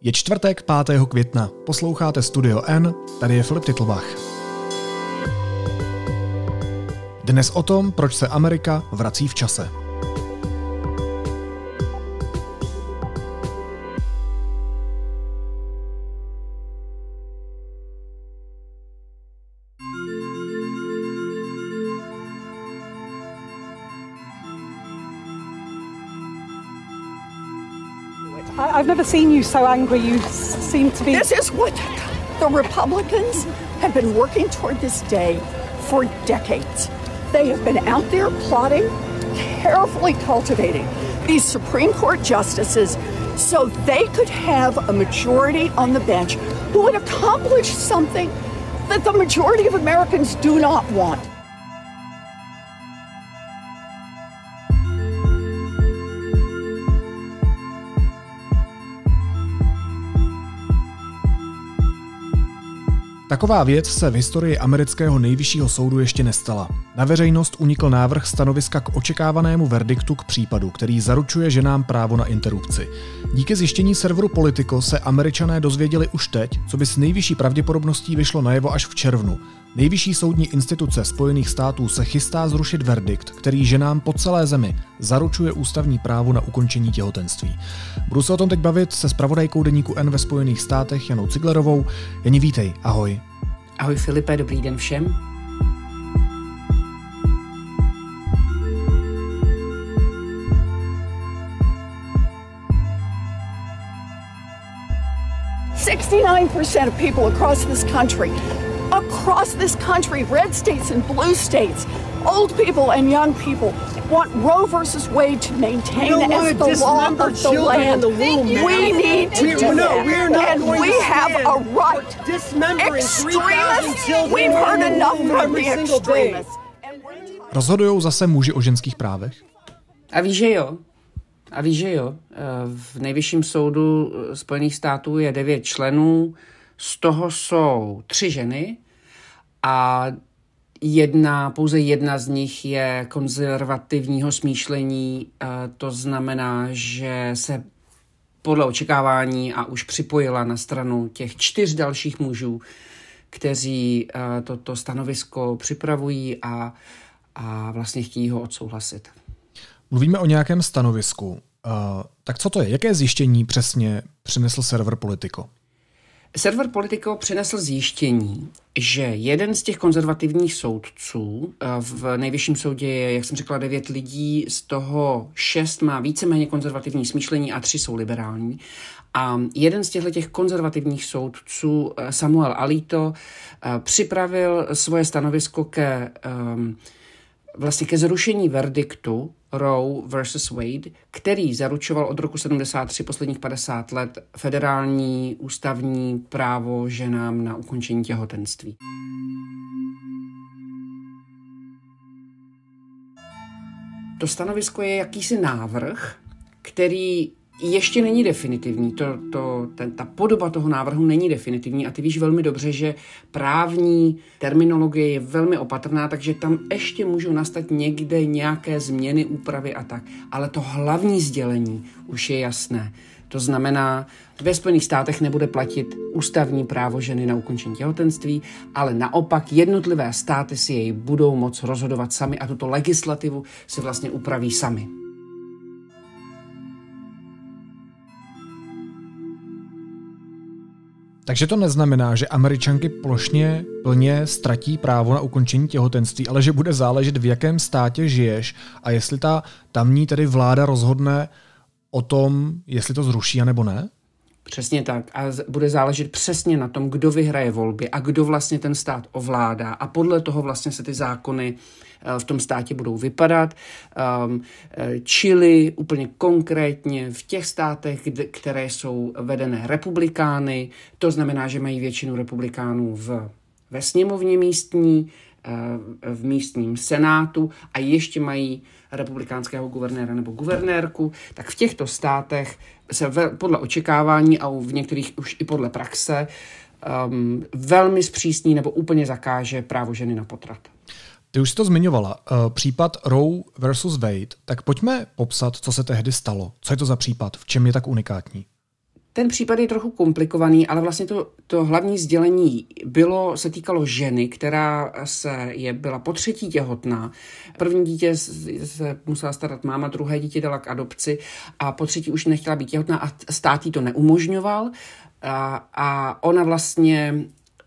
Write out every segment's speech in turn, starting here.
Je čtvrtek 5. května. Posloucháte Studio N, tady je Filip Titlbach. Dnes o tom, proč se Amerika vrací v čase. Never seen you so angry. You seem to be. This is what the Republicans have been working toward this day for decades. They have been out there plotting, carefully cultivating these Supreme Court justices so they could have a majority on the bench who would accomplish something that the majority of Americans do not want. Taková věc se v historii amerického nejvyššího soudu ještě nestala. Na veřejnost unikl návrh stanoviska k očekávanému verdiktu k případu, který zaručuje ženám právo na interrupci. Díky zjištění serveru Politico se američané dozvěděli už teď, co by s nejvyšší pravděpodobností vyšlo najevo až v červnu. Nejvyšší soudní instituce Spojených států se chystá zrušit verdikt, který ženám po celé zemi zaručuje ústavní právo na ukončení těhotenství. Budu se o tom teď bavit se spravodajkou deníku N ve Spojených státech Janou Ciglerovou. Jani, vítej, ahoj. Ahoj Filipe, dobrý den všem. Sixty-nine percent of people across this country, across this country, red states and blue states, old people and young people, want Roe versus Wade to maintain as the law dismember of the children in land. the womb, we need to We- do no, that, not and we have a right. for dismembering 3,000 Extremists, we've heard enough from the extremists. Rozhodují zase muži o ženských právech? A víš, že jo? A víš, že jo? Eh, V nejvyšším soudu eh, Spojených států je devět členů, z toho jsou tři ženy a jedna, pouze jedna z nich je konzervativního smýšlení, eh, to znamená, že se podle očekávání a už připojila na stranu těch čtyř dalších mužů, kteří eh, toto stanovisko připravují a, a vlastně chtějí ho odsouhlasit. Mluvíme o nějakém stanovisku. Uh, tak co to je? Jaké zjištění přesně přinesl server Politico? Server Politico přinesl zjištění, že jeden z těch konzervativních soudců, eh, v nejvyšším soudě je, jak jsem řekla, devět lidí, z toho šest má víceméně konzervativní smýšlení a tři jsou liberální. A jeden z těchto těch konzervativních soudců, eh, Samuel Alito, eh, připravil svoje stanovisko ke um, vlastně ke zrušení verdiktu Roe versus Wade, který zaručoval od roku 73 posledních 50 let federální ústavní právo ženám na ukončení těhotenství. To stanovisko je jakýsi návrh, který ještě není definitivní. To, to, ten, ta podoba toho návrhu není definitivní a ty víš velmi dobře, že právní terminologie je velmi opatrná, takže tam ještě můžou nastat někde nějaké změny, úpravy a tak. Ale to hlavní sdělení už je jasné. To znamená, ve Spojených státech nebude platit ústavní právo ženy na ukončení těhotenství, ale naopak jednotlivé státy si jej budou moc rozhodovat sami a tuto legislativu si vlastně upraví sami. Takže to neznamená, že američanky plošně plně ztratí právo na ukončení těhotenství, ale že bude záležet, v jakém státě žiješ a jestli ta tamní tedy vláda rozhodne o tom, jestli to zruší, nebo ne? Přesně tak. A bude záležet přesně na tom, kdo vyhraje volby a kdo vlastně ten stát ovládá. A podle toho vlastně se ty zákony eh, v tom státě budou vypadat. Um, eh, čili úplně konkrétně v těch státech, které jsou vedené republikány, to znamená, že mají většinu republikánů v, ve sněmovně místní, eh, v místním senátu a ještě mají republikánského guvernéra nebo guvernérku, tak v těchto státech se ve, podle očekávání a v některých už i podle praxe um, velmi zpřísní nebo úplně zakáže právo ženy na potrat. Ty už jsi to zmiňovala. Uh, Případ Roe versus Wade. Tak pojďme popsat, co se tehdy stalo. Co je to za případ? V čem je tak unikátní? Ten případ je trochu komplikovaný, ale vlastně to, to hlavní sdělení bylo, se týkalo ženy, která se je, byla po třetí těhotná. První dítě se musela starat máma, druhé dítě dala k adopci a po třetí už nechtěla být těhotná a stát jí to neumožňoval. A, a ona vlastně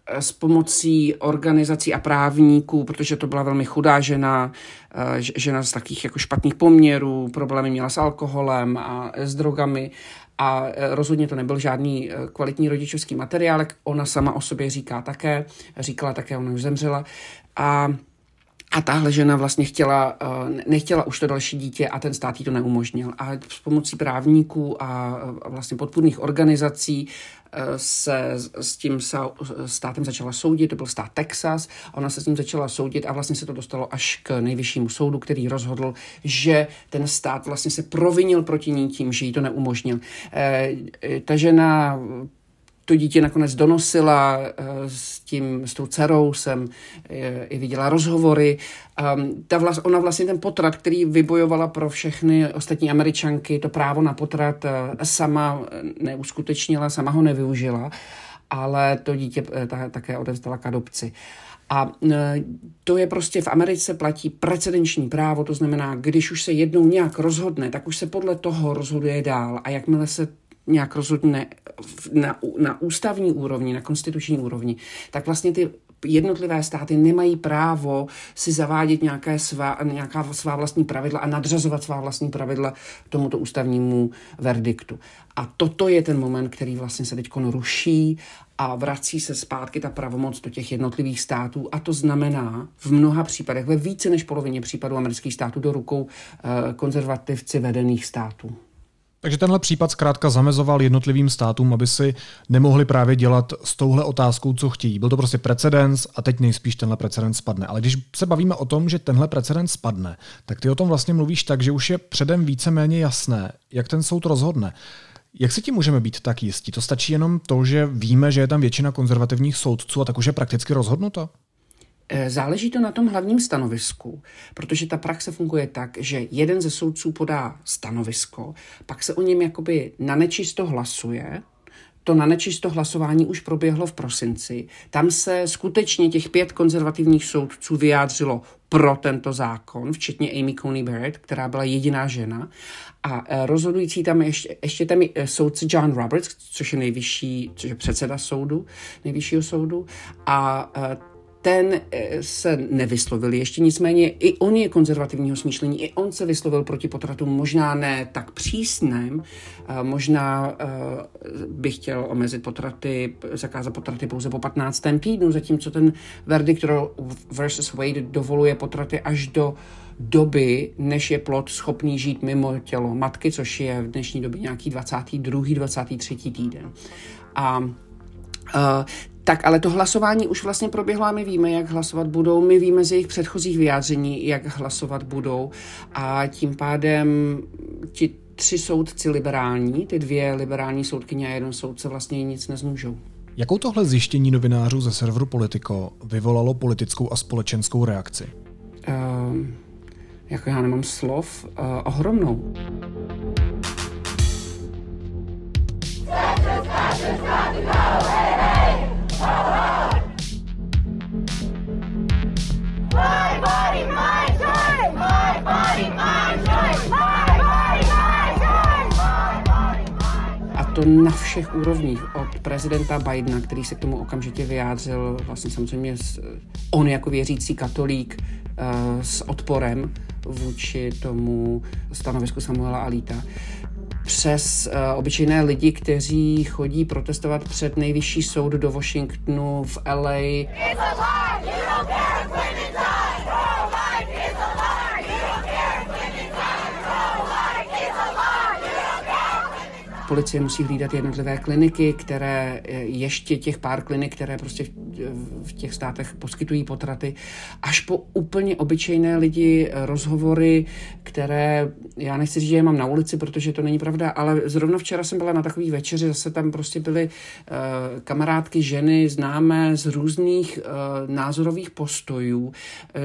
eh, s pomocí organizací a právníků, protože to byla velmi chudá žena, eh, žena z takých jako špatných poměrů, problémy měla s alkoholem a s drogami a e, rozhodně to nebyl žádný e, kvalitní rodičovský materiál, ona sama o sobě říká také, říkala také, ona už zemřela a a tahle žena vlastně chtěla, e, nechtěla už to další dítě a ten stát jí to neumožnil. A s pomocí právníků a vlastně podpůrných organizací se s tím státem začala soudit, to byl stát Texas, ona se s tím začala soudit a vlastně se to dostalo až k nejvyššímu soudu, který rozhodl, že ten stát vlastně se provinil proti ní tím, že jí to neumožnil. Eh, ta žena to dítě nakonec donosila eh, s tím, s tou dcerou jsem eh, i viděla rozhovory. Um, ta vlast, ona vlastně ten potrat, který vybojovala pro všechny ostatní američanky, to právo na potrat eh, sama neuskutečnila, sama ho nevyužila, ale to dítě ta, také odevzdala k adopci. A to je prostě v Americe platí precedenční právo, to znamená, když už se jednou nějak rozhodne, tak už se podle toho rozhoduje dál. A jakmile se nějak rozhodne na, na ústavní úrovni, na konstituční úrovni, tak vlastně ty jednotlivé státy nemají právo si zavádět nějaké svá, nějaká svá vlastní pravidla a nadřazovat svá vlastní pravidla tomuto ústavnímu verdiktu. A toto je ten moment, který vlastně se teď ruší a vrací se zpátky ta pravomoc do těch jednotlivých států a to znamená v mnoha případech, ve více než polovině případů amerických států do rukou eh, konzervativci vedených států. Takže tenhle případ zkrátka zamezoval jednotlivým státům, aby si nemohli právě dělat s touhle otázkou, co chtějí. Byl to prostě precedens a teď nejspíš tenhle precedens spadne. Ale když se bavíme o tom, že tenhle precedens spadne, tak ty o tom vlastně mluvíš tak, že už je předem víceméně jasné, jak ten soud rozhodne. Jak si tím můžeme být tak jistí? To stačí jenom to, že víme, že je tam většina konzervativních soudců a tak už je prakticky rozhodnuto? Eh, záleží to na tom hlavním stanovisku, protože ta praxe funguje tak, že jeden ze soudců podá stanovisko, pak se o něm jakoby na nečisto hlasuje, to na nečisto hlasování už proběhlo v prosinci. Tam se skutečně těch pět konzervativních soudců vyjádřilo pro tento zákon, včetně Amy Coney Barrett, která byla jediná žena. A eh, rozhodující tam ještě, ještě tam je eh, soudce John Roberts, což je nejvyšší, což je předseda soudu, nejvyššího soudu. A ten eh, se nevyslovil ještě, nicméně i on je konzervativního smýšlení, i on se vyslovil proti potratům, možná ne tak přísném, eh, možná eh, by chtěl omezit potraty, zakázat potraty pouze po 15. týdnu, zatímco ten verdict versus Wade dovoluje potraty až do doby, než je plod schopný žít mimo tělo matky, což je v dnešní době nějaký 22. 23. týden. A Uh, tak ale to hlasování už vlastně proběhlo a my víme, jak hlasovat budou. My víme z jejich předchozích vyjádření, jak hlasovat budou. A tím pádem ti tři soudci liberální, ty dvě liberální soudkyně a jeden soudce vlastně nic nezmůžou. Jakou tohle zjištění novinářů ze serveru Politico vyvolalo politickou a společenskou reakci? Uh, jako já nemám slov, uh, ohromnou. To na všech úrovních, od prezidenta Bidena, který se k tomu okamžitě vyjádřil, vlastně samozřejmě on jako věřící katolík uh, s odporem vůči tomu stanovisku Samuela Alíta, přes uh, obyčejné lidi, kteří chodí protestovat před nejvyšší soud do Washingtonu v LA. It's policie musí hlídat jednotlivé kliniky, které eh, ještě těch pár klinik, které prostě v těch státech poskytují potraty, až po úplně obyčejné lidi eh, rozhovory, které, já nechci říct, že je mám na ulici, protože to není pravda, ale zrovna včera jsem byla na takový večeři, zase tam prostě byly uh, kamarádky, ženy, známé z různých uh, názorových postojů. Uh,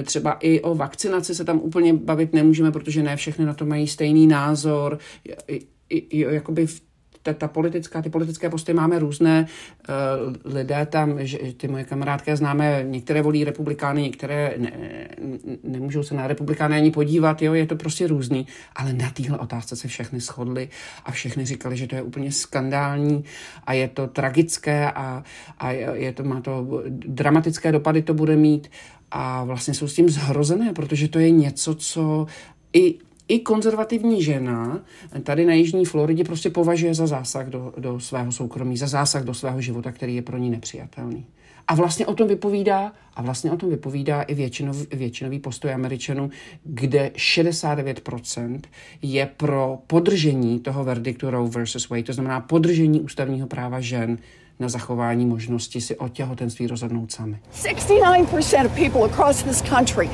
třeba i o vakcinaci se tam úplně bavit nemůžeme, protože ne všechny na to mají stejný názor. I, i, jakoby v ta, ta politická, ty politické posty máme různé. Uh, lidé tam, že, ty moje kamarádky známe, některé volí republikány, některé ne, nemůžou se na republikány ani podívat, jo, je to prostě různý, ale na téhle otázce se všechny shodly a všechny říkali, že to je úplně skandální a je to tragické a, a je to, má to dramatické dopady to bude mít a vlastně jsou s tím zhrozené, protože to je něco, co i i konzervativní žena tady na Jižní Floridě prostě považuje za zásah do, do svého soukromí, za zásah do svého života, který je pro ní nepřijatelný. A vlastně o tom vypovídá, a vlastně o tom vypovídá i většinový, většinový postoj Američanů, kde 69% je pro podržení toho verdiktu Roe versus Wade, to znamená podržení ústavního práva žen na zachování možnosti si o těhotenství rozhodnout sami. 69% of people across this country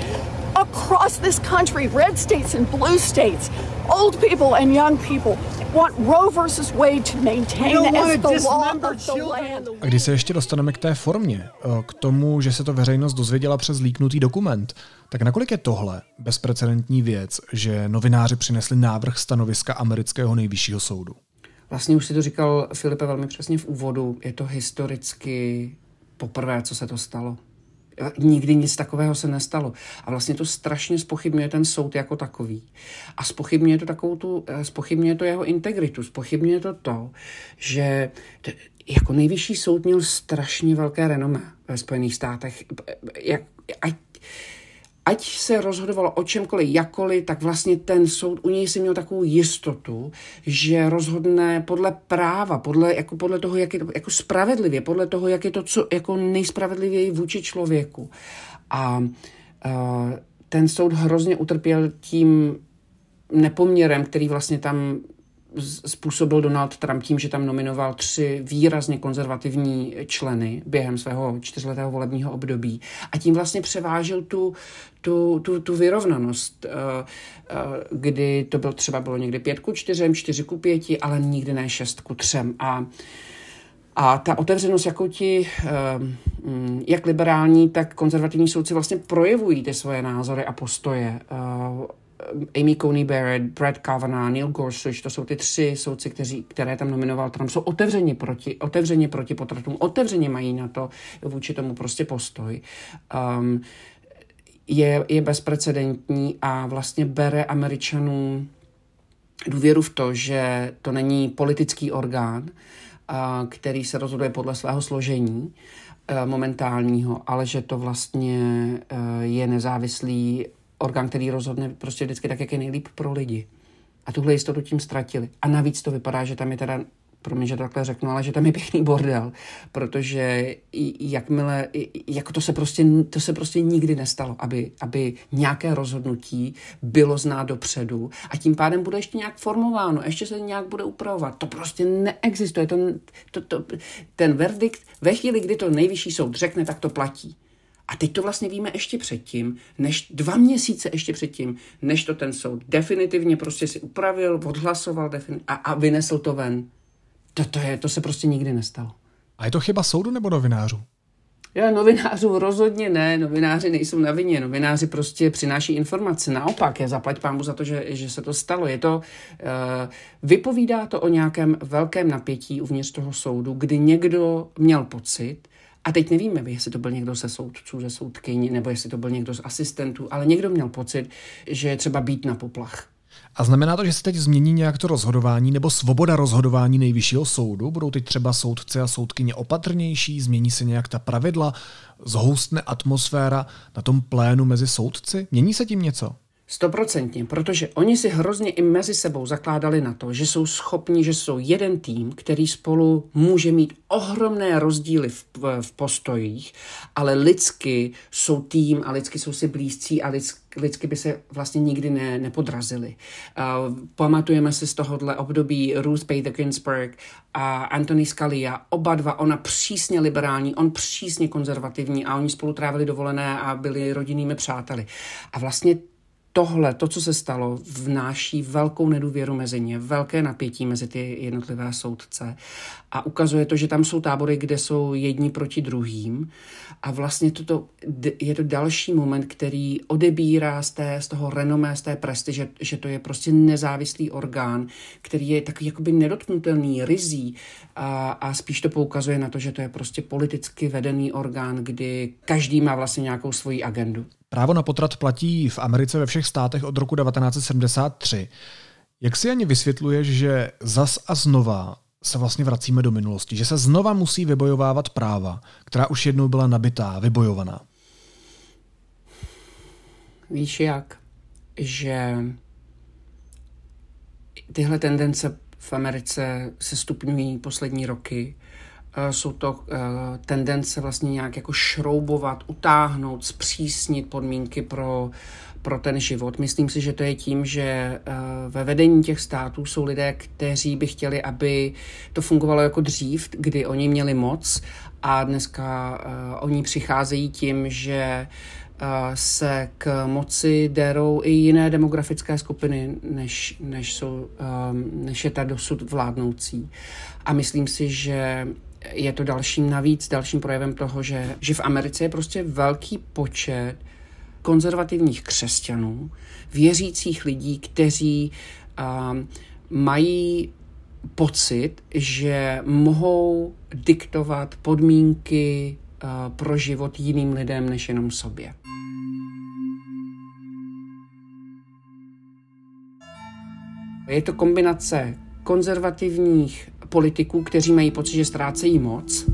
across this country, red states and blue states, old people and young people want Roe versus Wade to maintain as the law of the land. A když se ještě dostaneme k té formě, eh, k tomu, že se to veřejnost dozvěděla přes líknutý dokument, tak nakolik je tohle bezprecedentní věc, že novináři přinesli návrh stanoviska amerického nejvyššího soudu? Vlastně už si to říkal Filipe velmi přesně v úvodu, je to historicky poprvé, co se to stalo. Nikdy nic takového se nestalo. A vlastně to strašně spochybňuje ten soud jako takový. A spochybňuje to takovou tu, eh, spochybňuje to jeho integritu, spochybňuje to to, že t- jako nejvyšší soud měl strašně velké renomé ve Spojených státech. Jak, ať, ať se rozhodovalo o čemkoliv, jakkoliv, tak vlastně ten soud, u něj si měl takovou jistotu, že rozhodne podle práva, podle, jako podle toho, jak je to, jako spravedlivě, podle toho, jak je to co, jako nejspravedlivěji vůči člověku. A uh, ten soud hrozně utrpěl tím nepoměrem, který vlastně tam způsobil Donald Trump tím, že tam nominoval tři výrazně konzervativní členy během svého čtyřletého volebního období a tím vlastně převážil tu, tu, tu, tu vyrovnanost, eh, eh, kdy to byl třeba bylo někdy pět ku čtyřem, čtyři ku pěti, ale nikdy ne šest ku třem. A a ta otevřenost, jakou ti eh, mm, jak liberální, tak konzervativní soudci vlastně projevují ty svoje názory a postoje. Amy Coney Barrett, Brad Kavanaugh, Neil Gorsuch, to jsou ty tři soudci, kteří, které tam nominoval Trump, jsou otevřeně proti, otevřeně proti potratům, otevřeně mají na to vůči tomu prostě postoj. Um, je, je bezprecedentní a vlastně bere Američanům důvěru v to, že to není politický orgán, a, který se rozhoduje podle svého složení a, momentálního, ale že to vlastně je nezávislý orgán, který rozhodne prostě vždycky tak, jak je nejlíp pro lidi. A tuhle jistotu tím ztratili. A navíc to vypadá, že tam je teda pro mě, že to takhle řeknu, ale že tam je pěkný bordel, protože jakmile, jako to se prostě, to se prostě nikdy nestalo, aby, aby nějaké rozhodnutí bylo znát dopředu a tím pádem bude ještě nějak formováno, ještě se nějak bude upravovat. To prostě neexistuje. To, to, to, ten verdikt ve chvíli, kdy to nejvyšší soud řekne, tak to platí. A teď to vlastně víme ještě předtím, než dva měsíce ještě předtím, než to ten soud definitivně prostě si upravil, odhlasoval a, a vynesl to ven. To, to, je, to se prostě nikdy nestalo. A je to chyba soudu nebo novinářů? Já novinářů rozhodně ne, novináři nejsou na vině, novináři prostě přináší informace, naopak je zaplať pámu za to, že, že se to stalo. Je to, uh, vypovídá to o nějakém velkém napětí uvnitř toho soudu, kdy někdo měl pocit, a teď nevíme, jestli to byl někdo ze soudců, ze soudkyní, nebo jestli to byl někdo z asistentů, ale někdo měl pocit, že je třeba být na poplach. A znamená to, že se teď změní nějak to rozhodování nebo svoboda rozhodování nejvyššího soudu? Budou teď třeba soudci a soudkyně opatrnější? Změní se nějak ta pravidla? Zhoustne atmosféra na tom plénu mezi soudci? Mění se tím něco? Stoprocentně, protože oni si hrozně i mezi sebou zakládali na to, že jsou schopni, že jsou jeden tým, který spolu může mít ohromné rozdíly v, v, postojích, ale lidsky jsou tým a lidsky jsou si blízcí a lidsky, lidsky by se vlastně nikdy ne, nepodrazili. Uh, pamatujeme si z tohohle období Ruth Bader Ginsburg a Anthony Scalia, oba dva, ona přísně liberální, on přísně konzervativní a oni spolu trávili dovolené a byli rodinnými přáteli. A vlastně tohle, to, co se stalo, vnáší velkou nedůvěru mezi ně, velké napětí mezi ty jednotlivé soudce a ukazuje to, že tam jsou tábory, kde jsou jedni proti druhým a vlastně toto, je to další moment, který odebírá z, té, z toho renomé, z té presty, že, že to je prostě nezávislý orgán, který je takový jakoby nedotknutelný, rizí a, a spíš to poukazuje na to, že to je prostě politicky vedený orgán, kdy každý má vlastně nějakou svoji agendu. Právo na potrat platí v Americe ve všech státech od roku 1973. Jak si ani vysvětluješ, že zas a znova se vlastně vracíme do minulosti, že se znova musí vybojovávat práva, která už jednou byla nabitá, vybojovaná? Víš jak? Že tyhle tendence v Americe se stupňují poslední roky jsou to eh, tendence vlastně nějak jako šroubovat, utáhnout, zpřísnit podmínky pro, pro ten život. Myslím si, že to je tím, že eh, ve vedení těch států jsou lidé, kteří by chtěli, aby to fungovalo jako dřív, kdy oni měli moc a dneska oni přicházejí tím, že se k moci derou i jiné demografické skupiny, než, než, jsou, než je ta dosud vládnoucí. A myslím si, že je to dalším navíc, dalším projevem toho, že, že v Americe je prostě velký počet konzervativních křesťanů, věřících lidí, kteří um, mají pocit, že mohou diktovat podmínky uh, pro život jiným lidem než jenom sobě. Je to kombinace konzervativních politiků, kteří mají pocit, že ztrácejí moc,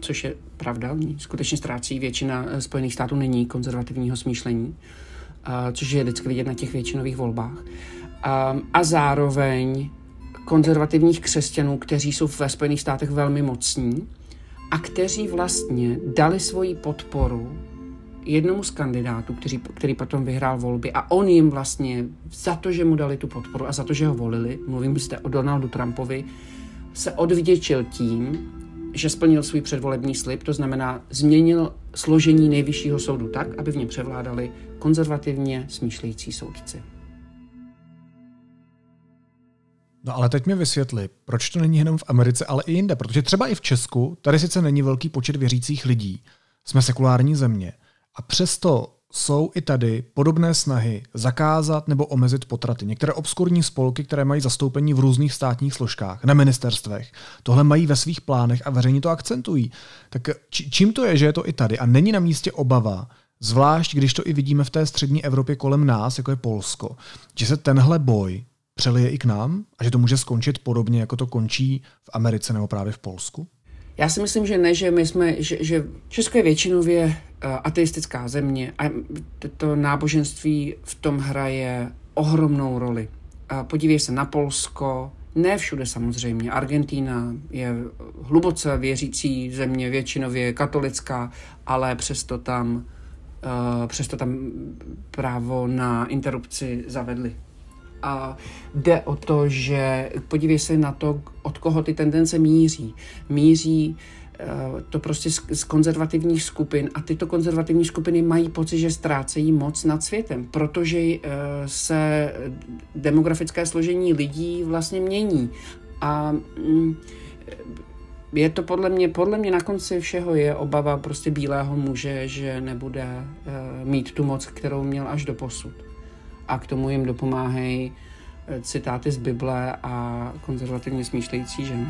což je pravda, skutečně ztrácí většina eh, Spojených států není konzervativního smýšlení, což je vždycky vidět na těch většinových volbách. A zároveň konzervativních křesťanů, kteří jsou ve Spojených státech velmi mocní a kteří vlastně dali svoji podporu jednomu z kandidátů, který, který potom vyhrál volby a on jim vlastně za to, že mu dali tu podporu a za to, že ho volili, mluvím jste o Donaldu Trumpovi, se odvděčil tím, že splnil svůj předvolební slib, to znamená změnil složení nejvyššího soudu tak, aby v něm převládali konzervativně smýšlející soudci. No ale teď mi vysvětli, proč to není jenom v Americe, ale i jinde, protože třeba i v Česku, tady sice není velký počet věřících lidí, jsme sekulární země, a přesto jsou i tady podobné snahy zakázat nebo omezit potraty. Některé obskurní spolky, které mají zastoupení v různých státních složkách, na ministerstvech, tohle mají ve svých plánech a veřejně to akcentují. Tak čím to je, že je to i tady a není na místě obava, zvlášť když to i vidíme v té střední Evropě kolem nás, jako je Polsko, že se tenhle boj přelije i k nám a že to může skončit podobně, jako to končí v Americe nebo právě v Polsku? Já si myslím, že ne, že my jsme, že, že Česko je většinově uh, ateistická země a to náboženství v tom hraje ohromnou roli. Podívej se na Polsko, ne všude samozřejmě. Argentína je hluboce věřící země, většinově katolická, ale přesto tam, uh, přesto tam právo na interrupci zavedli. A jde o to, že podívej se na to, od koho ty tendence míří. Míří eh, to prostě z, konzervativních skupin a tyto konzervativní skupiny mají pocit, že ztrácejí moc nad světem, protože uh, se demografické složení lidí vlastně mění. A mm, je to podle mě, podle mě na konci všeho je obava prostě bílého muže, že nebude uh, mít tu moc, kterou měl až do posud a k tomu jim dopomáhají citáty z Bible a konzervativně smýšlející ženy.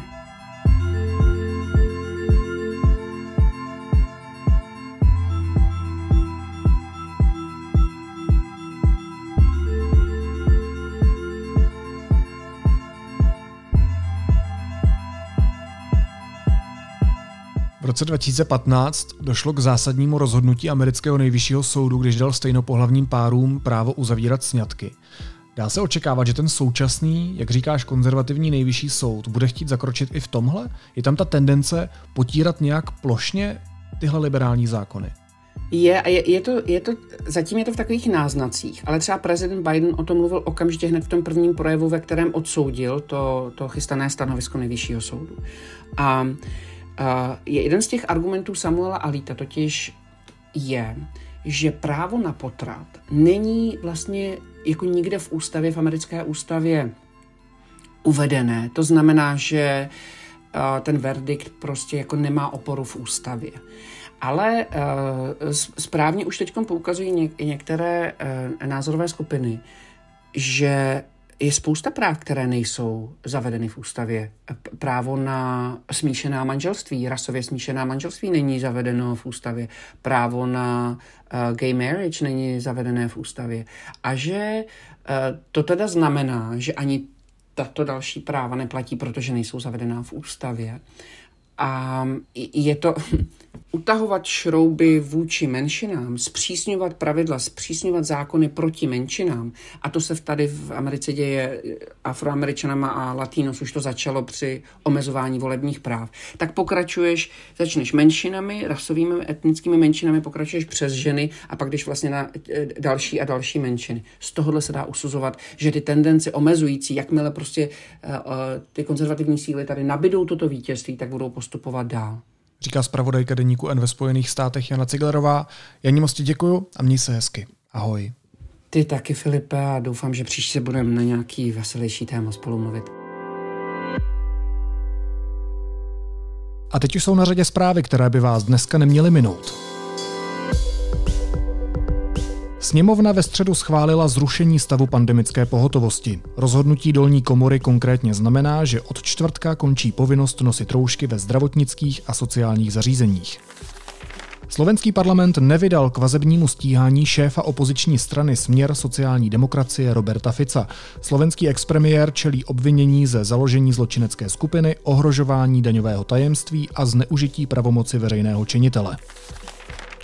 V roce 2015 došlo k zásadnímu rozhodnutí amerického nejvyššího soudu, když dal stejnopohlavním párům právo uzavírat sňatky. Dá se očekávat, že ten současný, jak říkáš, konzervativní nejvyšší soud bude chtít zakročit i v tomhle? Je tam ta tendence potírat nějak plošně tyhle liberální zákony? Je, je, je, to, je to, zatím je to v takových náznacích, ale třeba prezident Biden o tom mluvil okamžitě hned v tom prvním projevu, ve kterém odsoudil to, to chystané stanovisko nejvyššího soudu. A je jeden z těch argumentů Samuela Alita totiž je, že právo na potrat není vlastně jako nikde v ústavě, v americké ústavě uvedené. To znamená, že ten verdikt prostě jako nemá oporu v ústavě. Ale správně už teď poukazují některé názorové skupiny, že je spousta práv, které nejsou zavedeny v ústavě. Právo na smíšená manželství, rasově smíšená manželství není zavedeno v ústavě. Právo na uh, gay marriage není zavedené v ústavě. A že uh, to teda znamená, že ani tato další práva neplatí, protože nejsou zavedená v ústavě. A je to utahovat šrouby vůči menšinám, zpřísňovat pravidla, zpřísňovat zákony proti menšinám, a to se tady v Americe děje afroameričanama a latinos, už to začalo při omezování volebních práv, tak pokračuješ, začneš menšinami, rasovými, etnickými menšinami, pokračuješ přes ženy a pak jdeš vlastně na eh, další a další menšiny. Z tohohle se dá usuzovat, že ty tendence omezující, jakmile prostě uh, ty konzervativní síly tady nabidou toto vítězství, tak budou postupovat dál. Říká zpravodajka deníku N ve Spojených státech Jana Ciglerová. Janí moc ti děkuju a měj se hezky. Ahoj. Ty taky, Filipe, a doufám, že příště budeme na nějaký veselější téma spolu mluvit. A teď už jsou na řadě zprávy, které by vás dneska neměly minout. Sněmovna ve středu schválila zrušení stavu pandemické pohotovosti. Rozhodnutí dolní komory konkrétně znamená, že od čtvrtka končí povinnost nosit roušky ve zdravotnických a sociálních zařízeních. Slovenský parlament nevydal k vazebnímu stíhání šéfa opoziční strany Směr sociální demokracie Roberta Fica. Slovenský expremiér čelí obvinění ze založení zločinecké skupiny, ohrožování daňového tajemství a zneužití pravomoci veřejného činitele.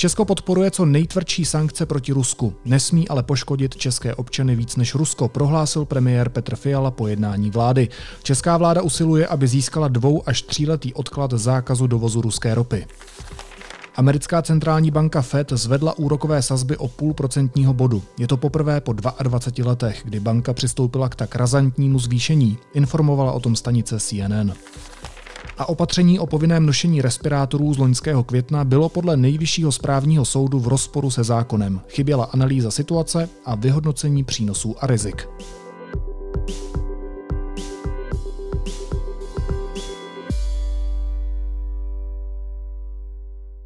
Česko podporuje co nejtvrdší sankce proti Rusku. Nesmí ale poškodit české občany víc než Rusko, prohlásil premiér Petr Fiala po jednání vlády. Česká vláda usiluje, aby získala dvou až tříletý odklad zákazu dovozu ruské ropy. Americká centrální banka Fed zvedla úrokové sazby o půl procentního bodu. Je to poprvé po 22 letech, kdy banka přistoupila k tak razantnímu zvýšení, informovala o tom stanice CNN a opatření o povinném nošení respirátorů z loňského května bylo podle nejvyššího správního soudu v rozporu se zákonem. Chyběla analýza situace a vyhodnocení přínosů a rizik.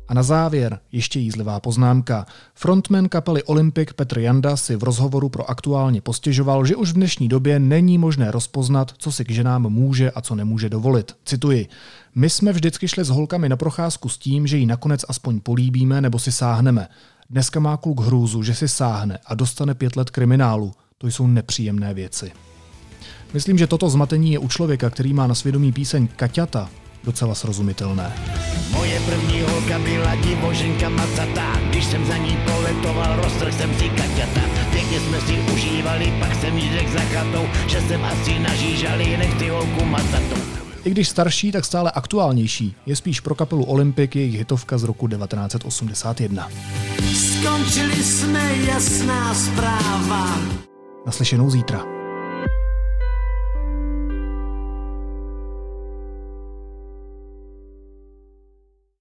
A na závěr ještě jízlivá poznámka. Frontman kapely Olympic Petr Janda si v rozhovoru pro aktuálně postěžoval, že už v dnešní době není možné rozpoznat, co si k ženám může a co nemůže dovolit. Cituji. My jsme vždycky šli s holkami na procházku s tím, že ji nakonec aspoň políbíme nebo si sáhneme. Dneska má kluk hrůzu, že si sáhne a dostane pět let kriminálu. To jsou nepříjemné věci. Myslím, že toto zmatení je u člověka, který má na svědomí píseň Kaťata, docela srozumitelné. Moje první holka byla divoženka macatá, když jsem za ní poletoval, roztrh jsem si kaťata. Pěkně jsme si užívali, pak jsem jí řekl za chatou, že jsem asi nažížali, nechci holku macatou. I když starší, tak stále aktuálnější. Je spíš pro kapelu Olympic jejich hitovka z roku 1981. Skončili jsme jasná zpráva. Naslyšenou zítra.